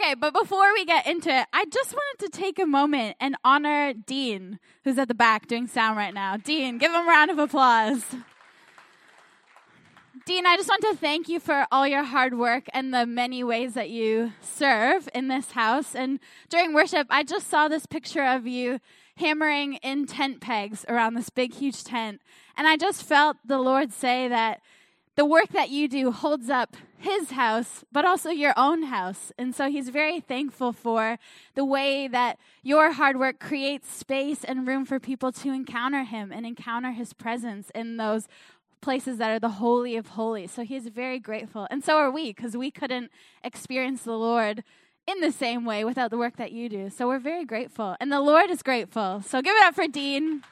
Okay, but before we get into it, I just wanted to take a moment and honor Dean, who's at the back doing sound right now. Dean, give him a round of applause. Dean, I just want to thank you for all your hard work and the many ways that you serve in this house. And during worship, I just saw this picture of you hammering in tent pegs around this big, huge tent. And I just felt the Lord say that the work that you do holds up his house, but also your own house. And so he's very thankful for the way that your hard work creates space and room for people to encounter him and encounter his presence in those places that are the holy of holies. So he's very grateful. And so are we, because we couldn't experience the Lord in the same way without the work that you do. So we're very grateful. And the Lord is grateful. So give it up for Dean.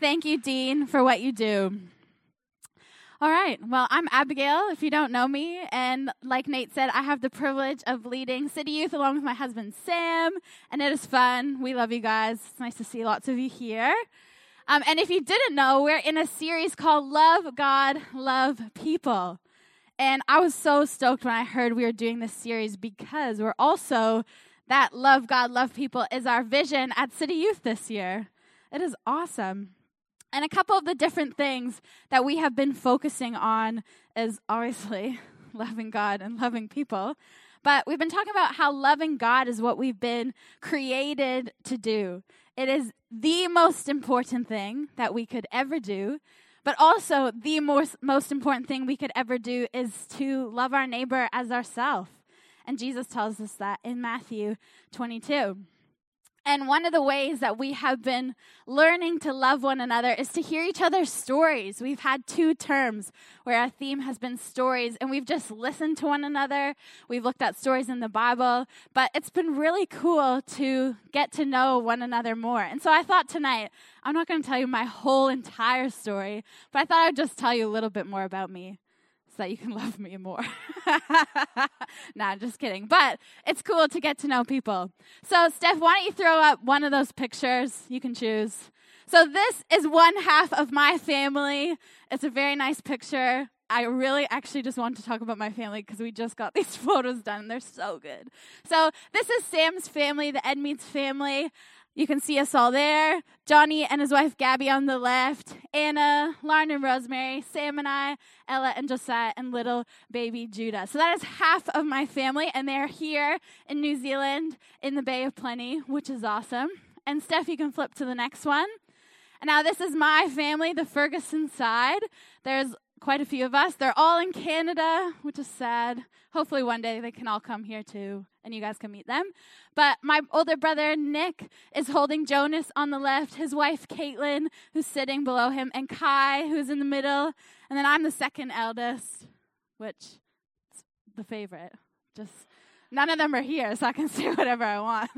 Thank you, Dean, for what you do. All right. Well, I'm Abigail, if you don't know me. And like Nate said, I have the privilege of leading City Youth along with my husband, Sam. And it is fun. We love you guys. It's nice to see lots of you here. Um, and if you didn't know, we're in a series called Love God, Love People. And I was so stoked when I heard we were doing this series because we're also that Love God, Love People is our vision at City Youth this year. It is awesome. And a couple of the different things that we have been focusing on is obviously loving God and loving people. But we've been talking about how loving God is what we've been created to do. It is the most important thing that we could ever do. But also, the most, most important thing we could ever do is to love our neighbor as ourselves. And Jesus tells us that in Matthew 22. And one of the ways that we have been learning to love one another is to hear each other's stories. We've had two terms where our theme has been stories, and we've just listened to one another. We've looked at stories in the Bible, but it's been really cool to get to know one another more. And so I thought tonight, I'm not going to tell you my whole entire story, but I thought I'd just tell you a little bit more about me so that you can love me more. nah, just kidding. But it's cool to get to know people. So, Steph, why don't you throw up one of those pictures? You can choose. So, this is one half of my family. It's a very nice picture. I really actually just want to talk about my family because we just got these photos done. And they're so good. So, this is Sam's family, the Edmeades family. You can see us all there. Johnny and his wife Gabby on the left, Anna, Lauren and Rosemary, Sam and I, Ella and Josiah, and little baby Judah. So that is half of my family, and they're here in New Zealand in the Bay of Plenty, which is awesome. And Steph, you can flip to the next one. And now this is my family, the Ferguson side. There's quite a few of us. They're all in Canada, which is sad. Hopefully, one day they can all come here too and you guys can meet them. But my older brother, Nick, is holding Jonas on the left, his wife, Caitlin, who's sitting below him, and Kai, who's in the middle. And then I'm the second eldest, which is the favorite. Just none of them are here, so I can say whatever I want.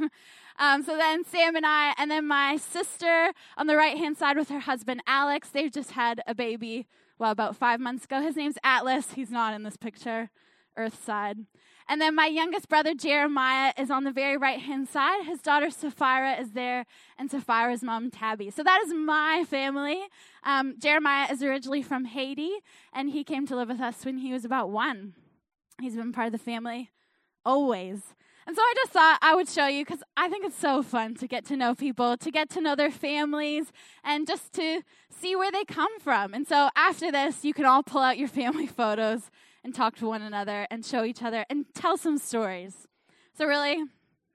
Um, so then Sam and I, and then my sister on the right hand side with her husband, Alex, they've just had a baby well, about five months ago. His name's Atlas. He's not in this picture, Earth side. And then my youngest brother, Jeremiah, is on the very right hand side. His daughter, Sapphira, is there, and Sapphira's mom, Tabby. So that is my family. Um, Jeremiah is originally from Haiti, and he came to live with us when he was about one. He's been part of the family always. And so I just thought I would show you because I think it's so fun to get to know people, to get to know their families, and just to see where they come from. And so after this, you can all pull out your family photos and talk to one another and show each other and tell some stories. So, really,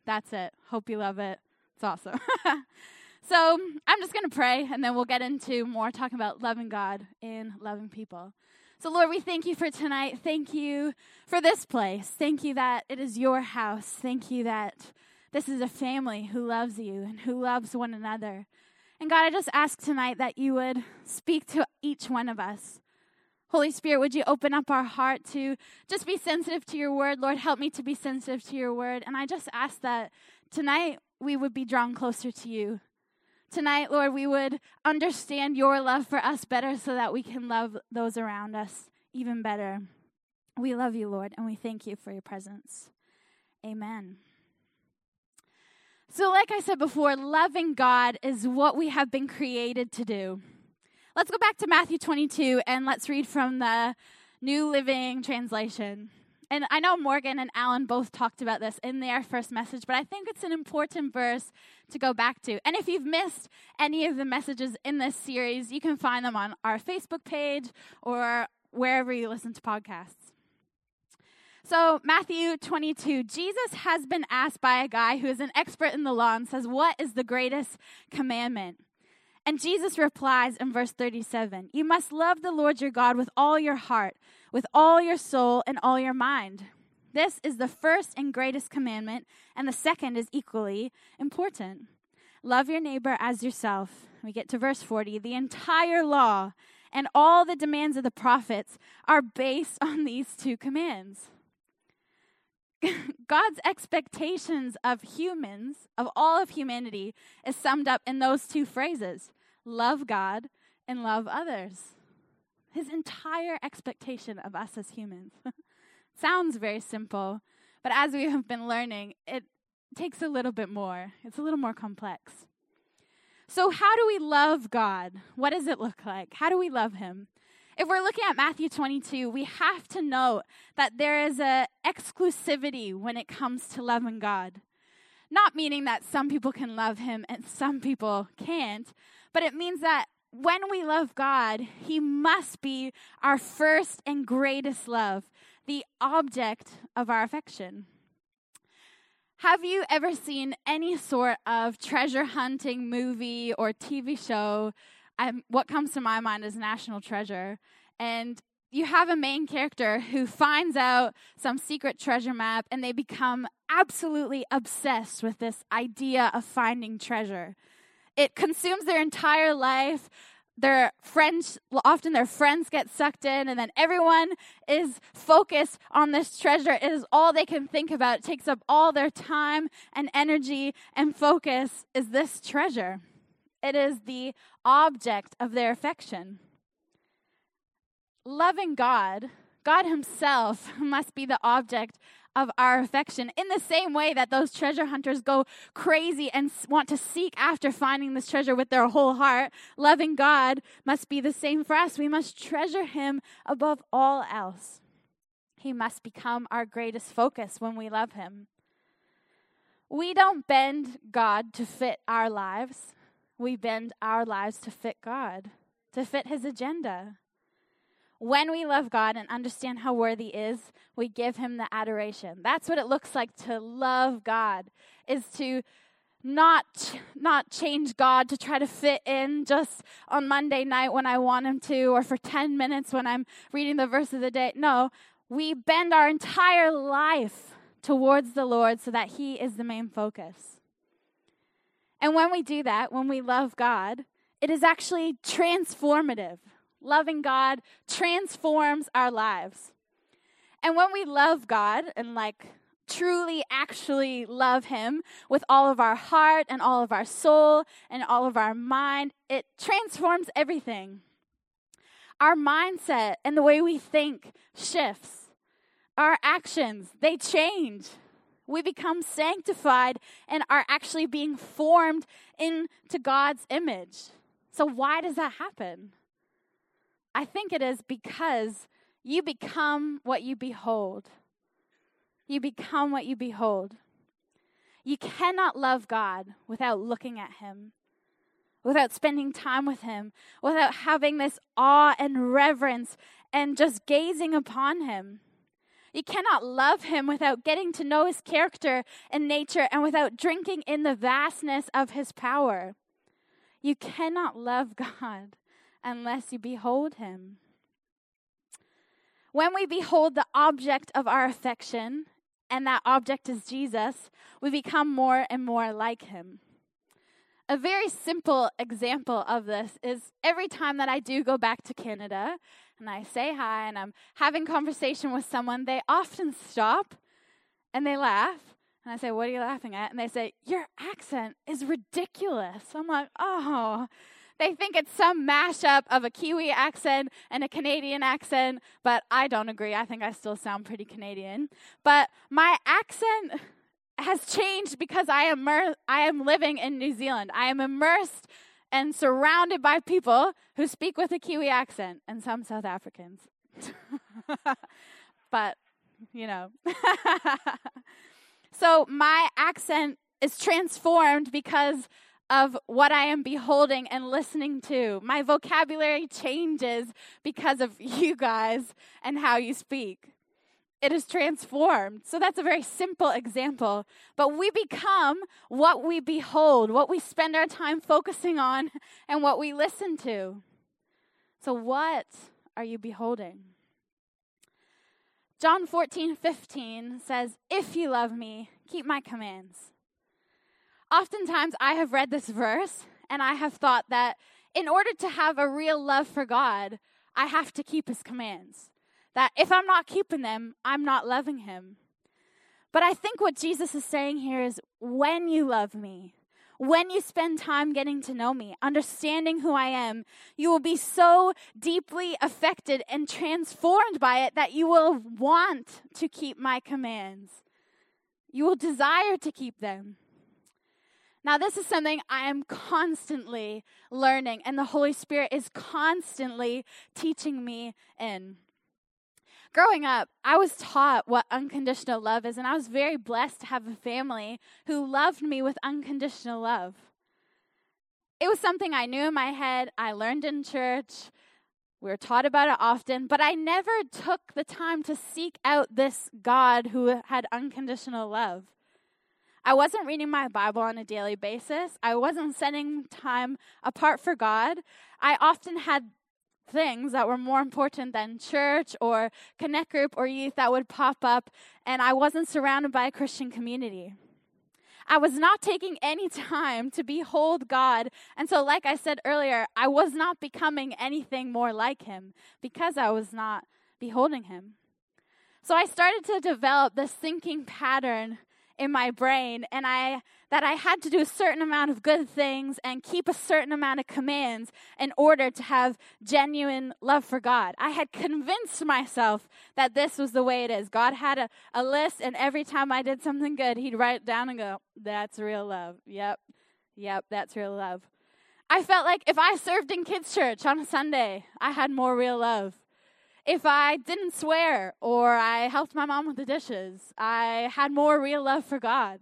that's it. Hope you love it. It's awesome. so, I'm just going to pray and then we'll get into more talking about loving God and loving people. So, Lord, we thank you for tonight. Thank you for this place. Thank you that it is your house. Thank you that this is a family who loves you and who loves one another. And God, I just ask tonight that you would speak to each one of us. Holy Spirit, would you open up our heart to just be sensitive to your word? Lord, help me to be sensitive to your word. And I just ask that tonight we would be drawn closer to you. Tonight, Lord, we would understand your love for us better so that we can love those around us even better. We love you, Lord, and we thank you for your presence. Amen. So, like I said before, loving God is what we have been created to do. Let's go back to Matthew 22 and let's read from the New Living Translation. And I know Morgan and Alan both talked about this in their first message, but I think it's an important verse to go back to. And if you've missed any of the messages in this series, you can find them on our Facebook page or wherever you listen to podcasts. So, Matthew 22, Jesus has been asked by a guy who is an expert in the law and says, What is the greatest commandment? And Jesus replies in verse 37 You must love the Lord your God with all your heart, with all your soul, and all your mind. This is the first and greatest commandment, and the second is equally important. Love your neighbor as yourself. We get to verse 40. The entire law and all the demands of the prophets are based on these two commands. God's expectations of humans, of all of humanity, is summed up in those two phrases love God and love others. His entire expectation of us as humans. Sounds very simple, but as we have been learning, it takes a little bit more. It's a little more complex. So, how do we love God? What does it look like? How do we love Him? if we're looking at Matthew 22, we have to note that there is a exclusivity when it comes to loving God. Not meaning that some people can love him and some people can't, but it means that when we love God, he must be our first and greatest love, the object of our affection. Have you ever seen any sort of treasure hunting movie or TV show I'm, what comes to my mind is National Treasure. And you have a main character who finds out some secret treasure map and they become absolutely obsessed with this idea of finding treasure. It consumes their entire life. Their friends, often their friends get sucked in, and then everyone is focused on this treasure. It is all they can think about. It takes up all their time and energy and focus is this treasure. It is the object of their affection. Loving God, God Himself, must be the object of our affection in the same way that those treasure hunters go crazy and want to seek after finding this treasure with their whole heart. Loving God must be the same for us. We must treasure Him above all else. He must become our greatest focus when we love Him. We don't bend God to fit our lives we bend our lives to fit God, to fit His agenda. When we love God and understand how worthy is, we give Him the adoration. That's what it looks like to love God, is to not not change God to try to fit in just on Monday night when I want him to or for 10 minutes when I'm reading the verse of the day. No, we bend our entire life towards the Lord so that he is the main focus. And when we do that, when we love God, it is actually transformative. Loving God transforms our lives. And when we love God and like truly actually love Him with all of our heart and all of our soul and all of our mind, it transforms everything. Our mindset and the way we think shifts. Our actions, they change we become sanctified and are actually being formed into God's image. So, why does that happen? I think it is because you become what you behold. You become what you behold. You cannot love God without looking at Him, without spending time with Him, without having this awe and reverence and just gazing upon Him. You cannot love him without getting to know his character and nature and without drinking in the vastness of his power. You cannot love God unless you behold him. When we behold the object of our affection, and that object is Jesus, we become more and more like him. A very simple example of this is every time that I do go back to Canada and I say hi and I'm having conversation with someone, they often stop and they laugh. And I say, What are you laughing at? And they say, Your accent is ridiculous. I'm like, Oh. They think it's some mashup of a Kiwi accent and a Canadian accent, but I don't agree. I think I still sound pretty Canadian. But my accent has changed because I am, I am living in New Zealand. I am immersed and surrounded by people who speak with a Kiwi accent and some South Africans. but you know. so my accent is transformed because of what I am beholding and listening to. My vocabulary changes because of you guys and how you speak. It is transformed. So that's a very simple example. But we become what we behold, what we spend our time focusing on, and what we listen to. So, what are you beholding? John 14, 15 says, If you love me, keep my commands. Oftentimes, I have read this verse and I have thought that in order to have a real love for God, I have to keep his commands. That if I'm not keeping them, I'm not loving him. But I think what Jesus is saying here is when you love me, when you spend time getting to know me, understanding who I am, you will be so deeply affected and transformed by it that you will want to keep my commands. You will desire to keep them. Now, this is something I am constantly learning, and the Holy Spirit is constantly teaching me in. Growing up, I was taught what unconditional love is, and I was very blessed to have a family who loved me with unconditional love. It was something I knew in my head, I learned in church, we were taught about it often, but I never took the time to seek out this God who had unconditional love. I wasn't reading my Bible on a daily basis. I wasn't setting time apart for God. I often had things that were more important than church or connect group or youth that would pop up, and I wasn't surrounded by a Christian community. I was not taking any time to behold God. And so, like I said earlier, I was not becoming anything more like Him because I was not beholding Him. So, I started to develop this thinking pattern in my brain and I that I had to do a certain amount of good things and keep a certain amount of commands in order to have genuine love for God. I had convinced myself that this was the way it is. God had a, a list, and every time I did something good, He'd write it down and go, That's real love. Yep, yep, that's real love. I felt like if I served in kids' church on a Sunday, I had more real love if I didn't swear or I helped my mom with the dishes, I had more real love for God.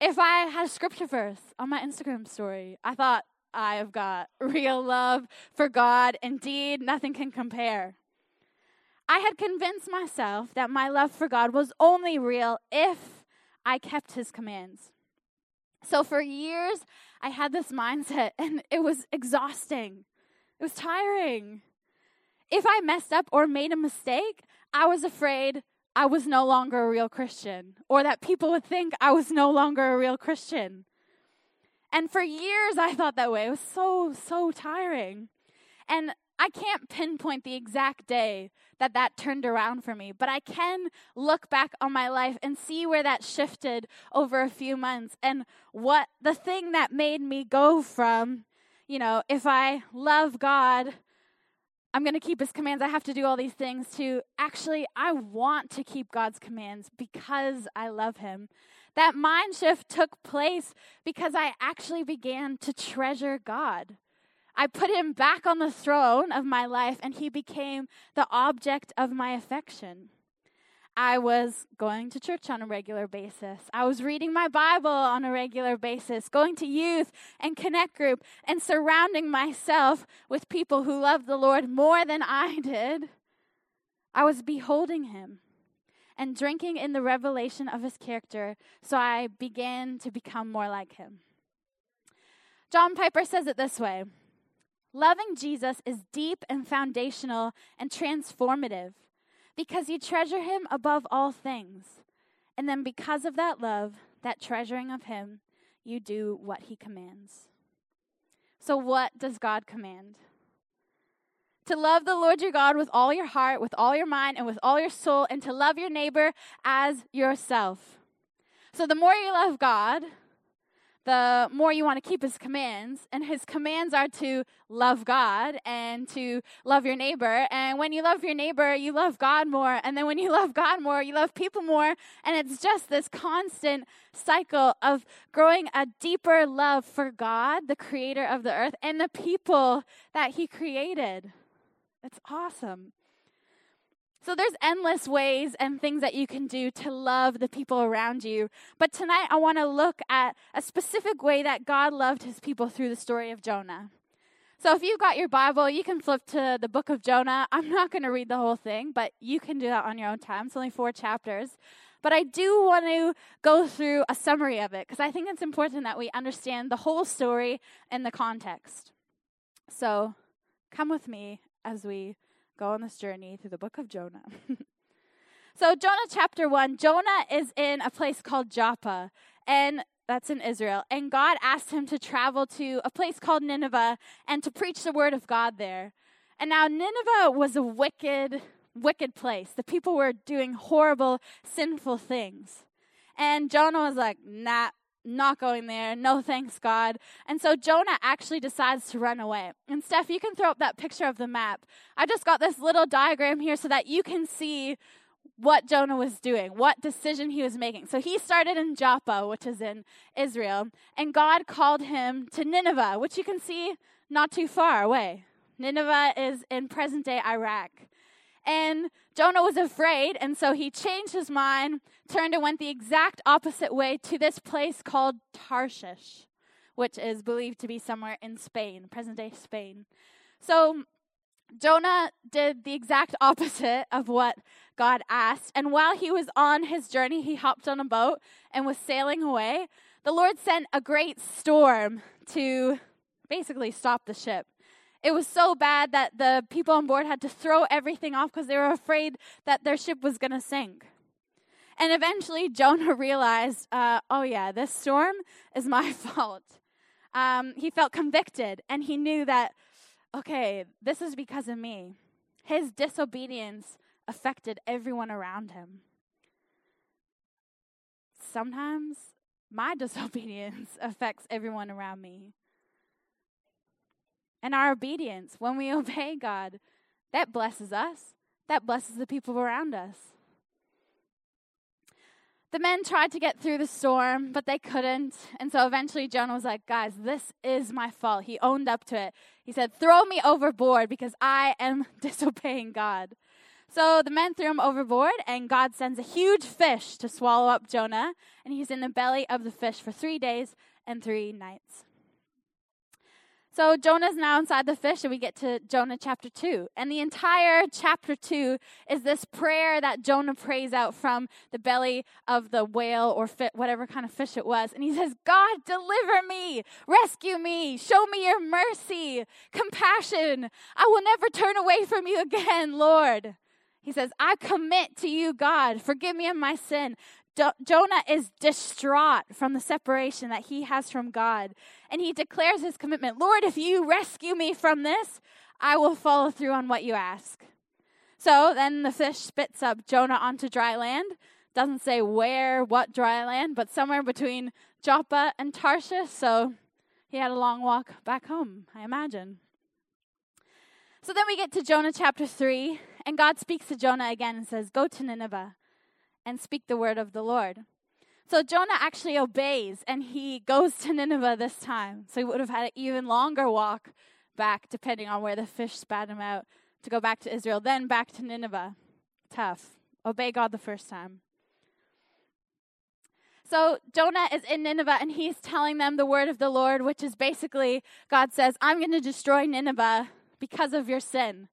If I had a scripture verse on my Instagram story, I thought, I have got real love for God. Indeed, nothing can compare. I had convinced myself that my love for God was only real if I kept his commands. So for years, I had this mindset, and it was exhausting. It was tiring if I messed up or made a mistake, I was afraid I was no longer a real Christian or that people would think I was no longer a real Christian. And for years, I thought that way. It was so, so tiring. And I can't pinpoint the exact day that that turned around for me, but I can look back on my life and see where that shifted over a few months and what the thing that made me go from, you know, if I love God, I'm going to keep his commands. I have to do all these things to actually, I want to keep God's commands because I love him. That mind shift took place because I actually began to treasure God. I put him back on the throne of my life and he became the object of my affection. I was going to church on a regular basis. I was reading my Bible on a regular basis, going to youth and connect group, and surrounding myself with people who loved the Lord more than I did. I was beholding him and drinking in the revelation of his character, so I began to become more like him. John Piper says it this way Loving Jesus is deep and foundational and transformative because you treasure him above all things. And then, because of that love, that treasuring of him, you do what he commands. So, what does God command? To love the Lord your God with all your heart, with all your mind, and with all your soul, and to love your neighbor as yourself. So, the more you love God, the more you want to keep his commands. And his commands are to love God and to love your neighbor. And when you love your neighbor, you love God more. And then when you love God more, you love people more. And it's just this constant cycle of growing a deeper love for God, the creator of the earth, and the people that he created. It's awesome. So there's endless ways and things that you can do to love the people around you. But tonight I want to look at a specific way that God loved his people through the story of Jonah. So if you've got your Bible, you can flip to the book of Jonah. I'm not going to read the whole thing, but you can do that on your own time. It's only four chapters. But I do want to go through a summary of it because I think it's important that we understand the whole story and the context. So come with me as we go on this journey through the book of Jonah. so, Jonah chapter 1, Jonah is in a place called Joppa, and that's in Israel. And God asked him to travel to a place called Nineveh and to preach the word of God there. And now, Nineveh was a wicked, wicked place. The people were doing horrible, sinful things. And Jonah was like, nah, not going there. No thanks, God. And so Jonah actually decides to run away. And Steph, you can throw up that picture of the map. I just got this little diagram here so that you can see what Jonah was doing, what decision he was making. So he started in Joppa, which is in Israel, and God called him to Nineveh, which you can see not too far away. Nineveh is in present day Iraq. And Jonah was afraid, and so he changed his mind, turned and went the exact opposite way to this place called Tarshish, which is believed to be somewhere in Spain, present day Spain. So Jonah did the exact opposite of what God asked. And while he was on his journey, he hopped on a boat and was sailing away. The Lord sent a great storm to basically stop the ship. It was so bad that the people on board had to throw everything off because they were afraid that their ship was going to sink. And eventually, Jonah realized, uh, oh, yeah, this storm is my fault. Um, he felt convicted and he knew that, okay, this is because of me. His disobedience affected everyone around him. Sometimes my disobedience affects everyone around me and our obedience, when we obey God, that blesses us, that blesses the people around us. The men tried to get through the storm, but they couldn't. And so eventually Jonah was like, Guys, this is my fault. He owned up to it. He said, Throw me overboard because I am disobeying God. So the men threw him overboard, and God sends a huge fish to swallow up Jonah. And he's in the belly of the fish for three days and three nights. So Jonah's now inside the fish, and we get to Jonah chapter 2. And the entire chapter 2 is this prayer that Jonah prays out from the belly of the whale or fit, whatever kind of fish it was. And he says, God, deliver me, rescue me, show me your mercy, compassion. I will never turn away from you again, Lord. He says, I commit to you, God. Forgive me of my sin. Jonah is distraught from the separation that he has from God. And he declares his commitment Lord, if you rescue me from this, I will follow through on what you ask. So then the fish spits up Jonah onto dry land. Doesn't say where, what dry land, but somewhere between Joppa and Tarshish. So he had a long walk back home, I imagine. So then we get to Jonah chapter 3, and God speaks to Jonah again and says, Go to Nineveh and speak the word of the Lord. So Jonah actually obeys and he goes to Nineveh this time. So he would have had an even longer walk back, depending on where the fish spat him out, to go back to Israel, then back to Nineveh. Tough. Obey God the first time. So Jonah is in Nineveh and he's telling them the word of the Lord, which is basically God says, I'm going to destroy Nineveh because of your sin.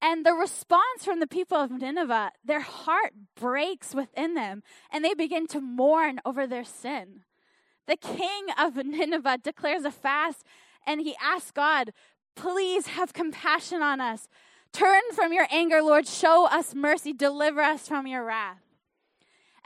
And the response from the people of Nineveh, their heart breaks within them and they begin to mourn over their sin. The king of Nineveh declares a fast and he asks God, Please have compassion on us. Turn from your anger, Lord. Show us mercy. Deliver us from your wrath.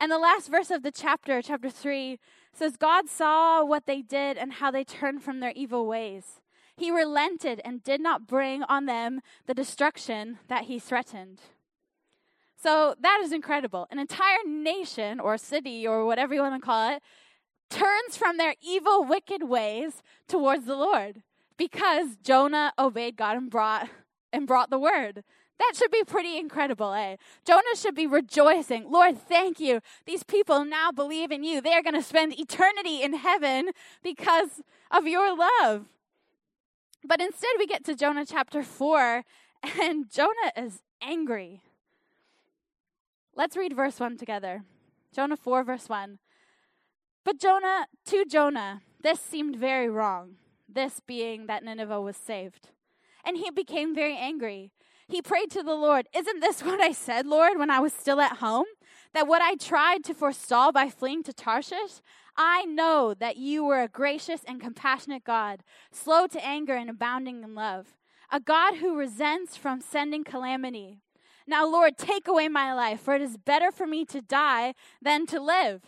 And the last verse of the chapter, chapter 3, says, God saw what they did and how they turned from their evil ways. He relented and did not bring on them the destruction that he threatened. So that is incredible. An entire nation or city or whatever you want to call it turns from their evil, wicked ways towards the Lord because Jonah obeyed God and brought and brought the word. That should be pretty incredible, eh? Jonah should be rejoicing. Lord, thank you. These people now believe in you. They're going to spend eternity in heaven because of your love. But instead, we get to Jonah chapter 4, and Jonah is angry. Let's read verse 1 together. Jonah 4, verse 1. But Jonah, to Jonah, this seemed very wrong, this being that Nineveh was saved. And he became very angry. He prayed to the Lord, Isn't this what I said, Lord, when I was still at home? That what I tried to forestall by fleeing to Tarshish, I know that you were a gracious and compassionate God, slow to anger and abounding in love, a God who resents from sending calamity. Now, Lord, take away my life, for it is better for me to die than to live.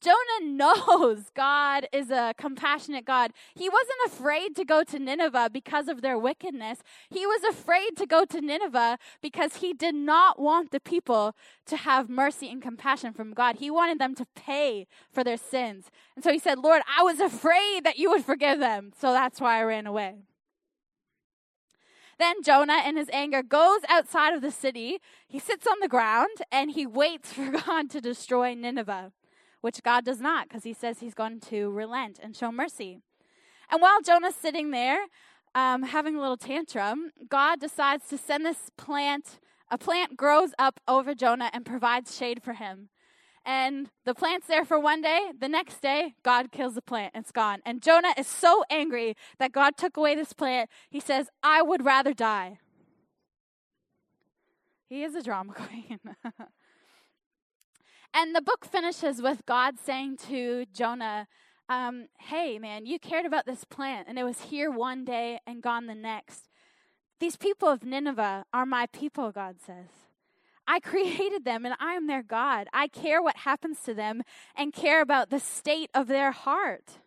Jonah knows God is a compassionate God. He wasn't afraid to go to Nineveh because of their wickedness. He was afraid to go to Nineveh because he did not want the people to have mercy and compassion from God. He wanted them to pay for their sins. And so he said, Lord, I was afraid that you would forgive them. So that's why I ran away. Then Jonah, in his anger, goes outside of the city. He sits on the ground and he waits for God to destroy Nineveh which God does not, because he says he's going to relent and show mercy. And while Jonah's sitting there, um, having a little tantrum, God decides to send this plant. A plant grows up over Jonah and provides shade for him. And the plant's there for one day. The next day, God kills the plant. It's gone. And Jonah is so angry that God took away this plant. He says, I would rather die. He is a drama queen. And the book finishes with God saying to Jonah, um, Hey, man, you cared about this plant, and it was here one day and gone the next. These people of Nineveh are my people, God says. I created them and I am their God. I care what happens to them and care about the state of their heart.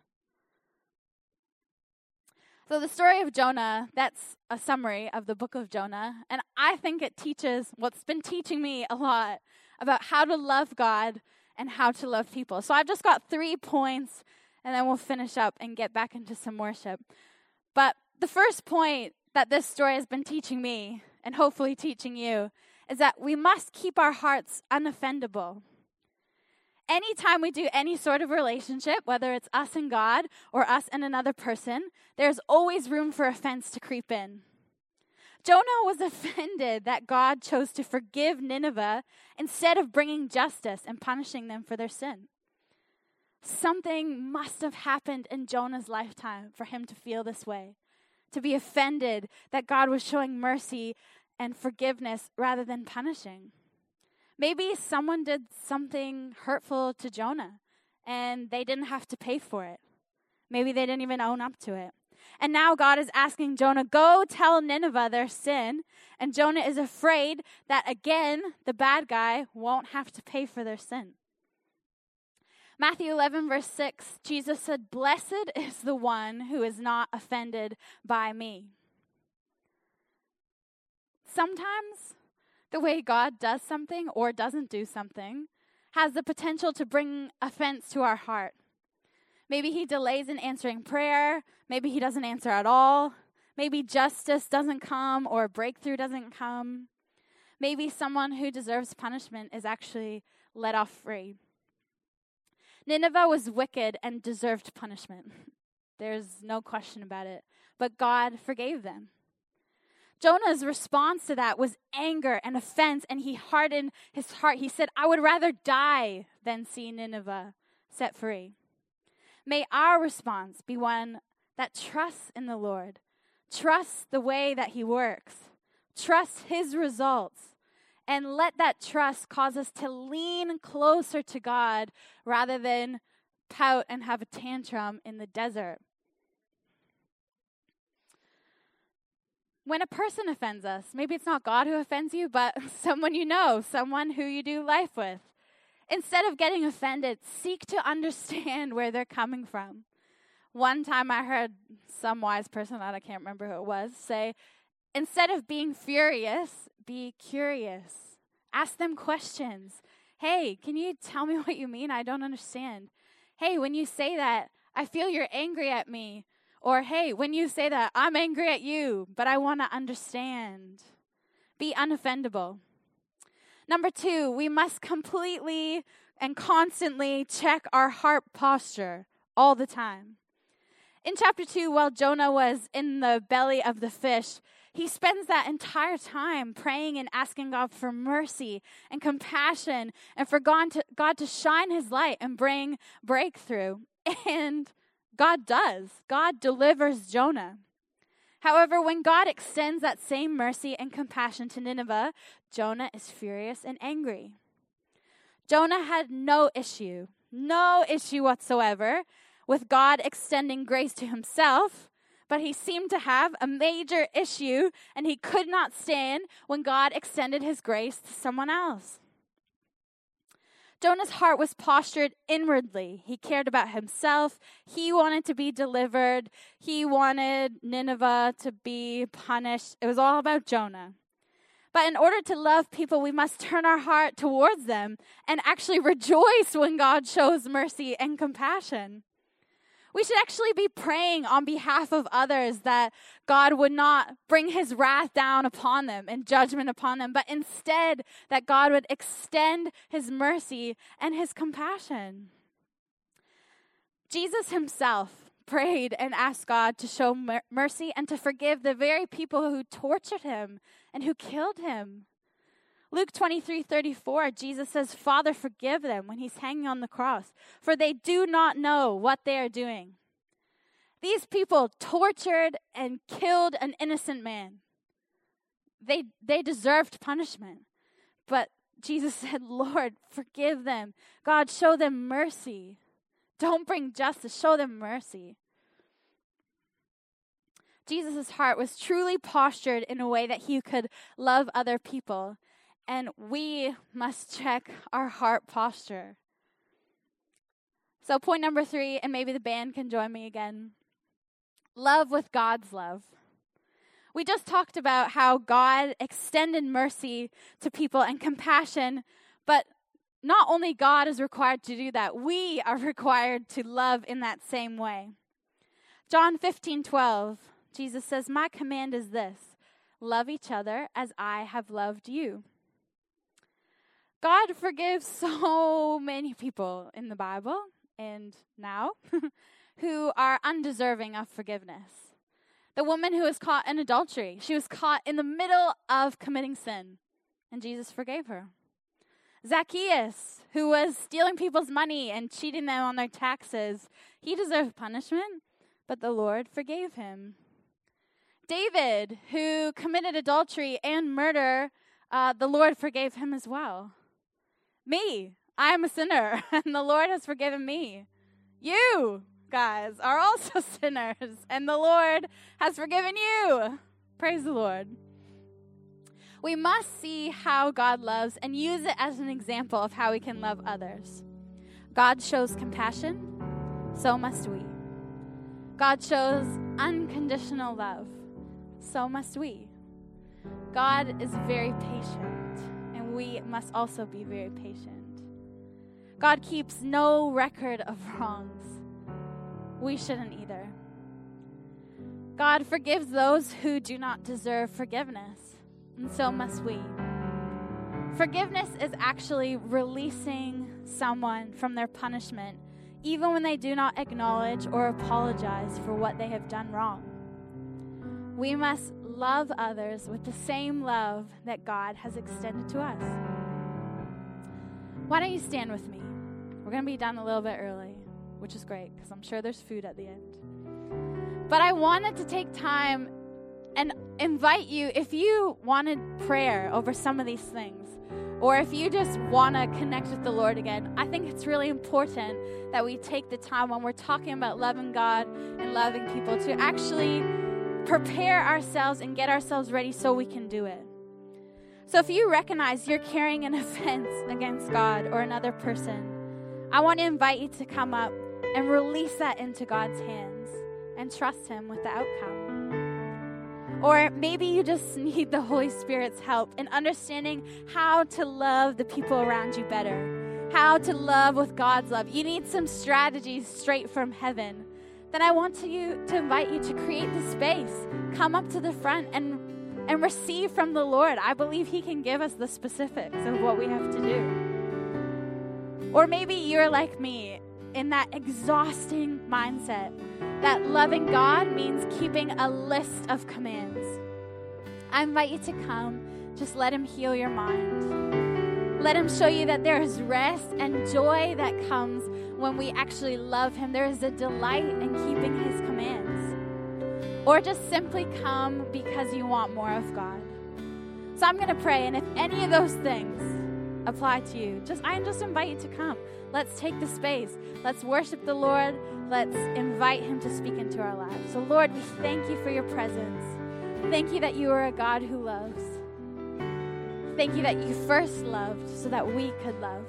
So, the story of Jonah, that's a summary of the book of Jonah. And I think it teaches what's been teaching me a lot about how to love God and how to love people. So I've just got three points, and then we'll finish up and get back into some worship. But the first point that this story has been teaching me, and hopefully teaching you, is that we must keep our hearts unoffendable. Anytime we do any sort of relationship, whether it's us and God or us and another person, there's always room for offense to creep in. Jonah was offended that God chose to forgive Nineveh instead of bringing justice and punishing them for their sin. Something must have happened in Jonah's lifetime for him to feel this way, to be offended that God was showing mercy and forgiveness rather than punishing. Maybe someone did something hurtful to Jonah and they didn't have to pay for it. Maybe they didn't even own up to it. And now God is asking Jonah, Go tell Nineveh their sin. And Jonah is afraid that again, the bad guy won't have to pay for their sin. Matthew 11, verse 6, Jesus said, Blessed is the one who is not offended by me. Sometimes the way God does something or doesn't do something has the potential to bring offense to our heart. Maybe he delays in answering prayer. Maybe he doesn't answer at all. Maybe justice doesn't come or breakthrough doesn't come. Maybe someone who deserves punishment is actually let off free. Nineveh was wicked and deserved punishment. There's no question about it. But God forgave them. Jonah's response to that was anger and offense, and he hardened his heart. He said, I would rather die than see Nineveh set free. May our response be one that trusts in the Lord, trusts the way that He works, trusts His results, and let that trust cause us to lean closer to God rather than pout and have a tantrum in the desert. When a person offends us, maybe it's not God who offends you, but someone you know, someone who you do life with. Instead of getting offended, seek to understand where they're coming from. One time I heard some wise person, I can't remember who it was, say, instead of being furious, be curious. Ask them questions. Hey, can you tell me what you mean? I don't understand. Hey, when you say that, I feel you're angry at me. Or, hey, when you say that, I'm angry at you, but I want to understand. Be unoffendable. Number two, we must completely and constantly check our heart posture all the time. In chapter 2, while Jonah was in the belly of the fish, he spends that entire time praying and asking God for mercy and compassion and for God to, God to shine his light and bring breakthrough. And God does. God delivers Jonah. However, when God extends that same mercy and compassion to Nineveh, Jonah is furious and angry. Jonah had no issue, no issue whatsoever with God extending grace to himself, but he seemed to have a major issue and he could not stand when God extended his grace to someone else. Jonah's heart was postured inwardly. He cared about himself. He wanted to be delivered. He wanted Nineveh to be punished. It was all about Jonah. But in order to love people, we must turn our heart towards them and actually rejoice when God shows mercy and compassion. We should actually be praying on behalf of others that God would not bring his wrath down upon them and judgment upon them, but instead that God would extend his mercy and his compassion. Jesus himself prayed and asked God to show mer- mercy and to forgive the very people who tortured him and who killed him. Luke 23 34, Jesus says, Father, forgive them when he's hanging on the cross, for they do not know what they are doing. These people tortured and killed an innocent man. They, they deserved punishment. But Jesus said, Lord, forgive them. God, show them mercy. Don't bring justice, show them mercy. Jesus' heart was truly postured in a way that he could love other people and we must check our heart posture. So, point number three, and maybe the band can join me again love with God's love. We just talked about how God extended mercy to people and compassion, but not only God is required to do that, we are required to love in that same way. John 15 12, Jesus says, My command is this love each other as I have loved you. God forgives so many people in the Bible and now who are undeserving of forgiveness. The woman who was caught in adultery, she was caught in the middle of committing sin, and Jesus forgave her. Zacchaeus, who was stealing people's money and cheating them on their taxes, he deserved punishment, but the Lord forgave him. David, who committed adultery and murder, uh, the Lord forgave him as well. Me, I'm a sinner, and the Lord has forgiven me. You, guys, are also sinners, and the Lord has forgiven you. Praise the Lord. We must see how God loves and use it as an example of how we can love others. God shows compassion, so must we. God shows unconditional love, so must we. God is very patient and we must also be very patient. God keeps no record of wrongs. We shouldn't either. God forgives those who do not deserve forgiveness, and so must we. Forgiveness is actually releasing someone from their punishment, even when they do not acknowledge or apologize for what they have done wrong. We must love others with the same love that God has extended to us. Why don't you stand with me? We're going to be done a little bit early, which is great because I'm sure there's food at the end. But I wanted to take time and invite you if you wanted prayer over some of these things, or if you just want to connect with the Lord again, I think it's really important that we take the time when we're talking about loving God and loving people to actually prepare ourselves and get ourselves ready so we can do it. So if you recognize you're carrying an offense against God or another person, I want to invite you to come up and release that into God's hands and trust Him with the outcome. Or maybe you just need the Holy Spirit's help in understanding how to love the people around you better, how to love with God's love. You need some strategies straight from heaven then I want to you to invite you to create the space. Come up to the front and and receive from the Lord. I believe He can give us the specifics of what we have to do. Or maybe you're like me in that exhausting mindset that loving God means keeping a list of commands. I invite you to come. Just let Him heal your mind. Let Him show you that there is rest and joy that comes when we actually love Him. There is a delight in keeping His commands. Or just simply come because you want more of God. So I'm going to pray, and if any of those things apply to you, just I just invite you to come. Let's take the space. Let's worship the Lord. Let's invite Him to speak into our lives. So, Lord, we thank you for your presence. Thank you that you are a God who loves. Thank you that you first loved so that we could love.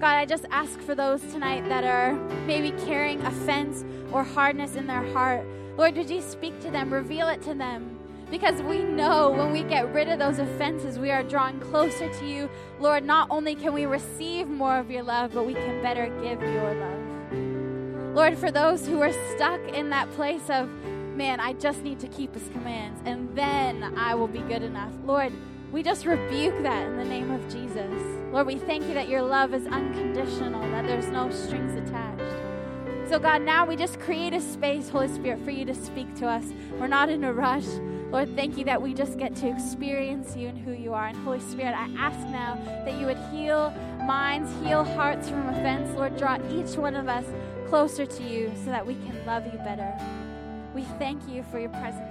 God, I just ask for those tonight that are maybe carrying offense or hardness in their heart. Lord, would you speak to them, reveal it to them? Because we know when we get rid of those offenses, we are drawing closer to you. Lord, not only can we receive more of your love, but we can better give your love. Lord, for those who are stuck in that place of, man, I just need to keep his commands, and then I will be good enough. Lord, we just rebuke that in the name of Jesus. Lord, we thank you that your love is unconditional, that there's no strings attached. So, God, now we just create a space, Holy Spirit, for you to speak to us. We're not in a rush. Lord, thank you that we just get to experience you and who you are. And Holy Spirit, I ask now that you would heal minds, heal hearts from offense. Lord, draw each one of us closer to you so that we can love you better. We thank you for your presence.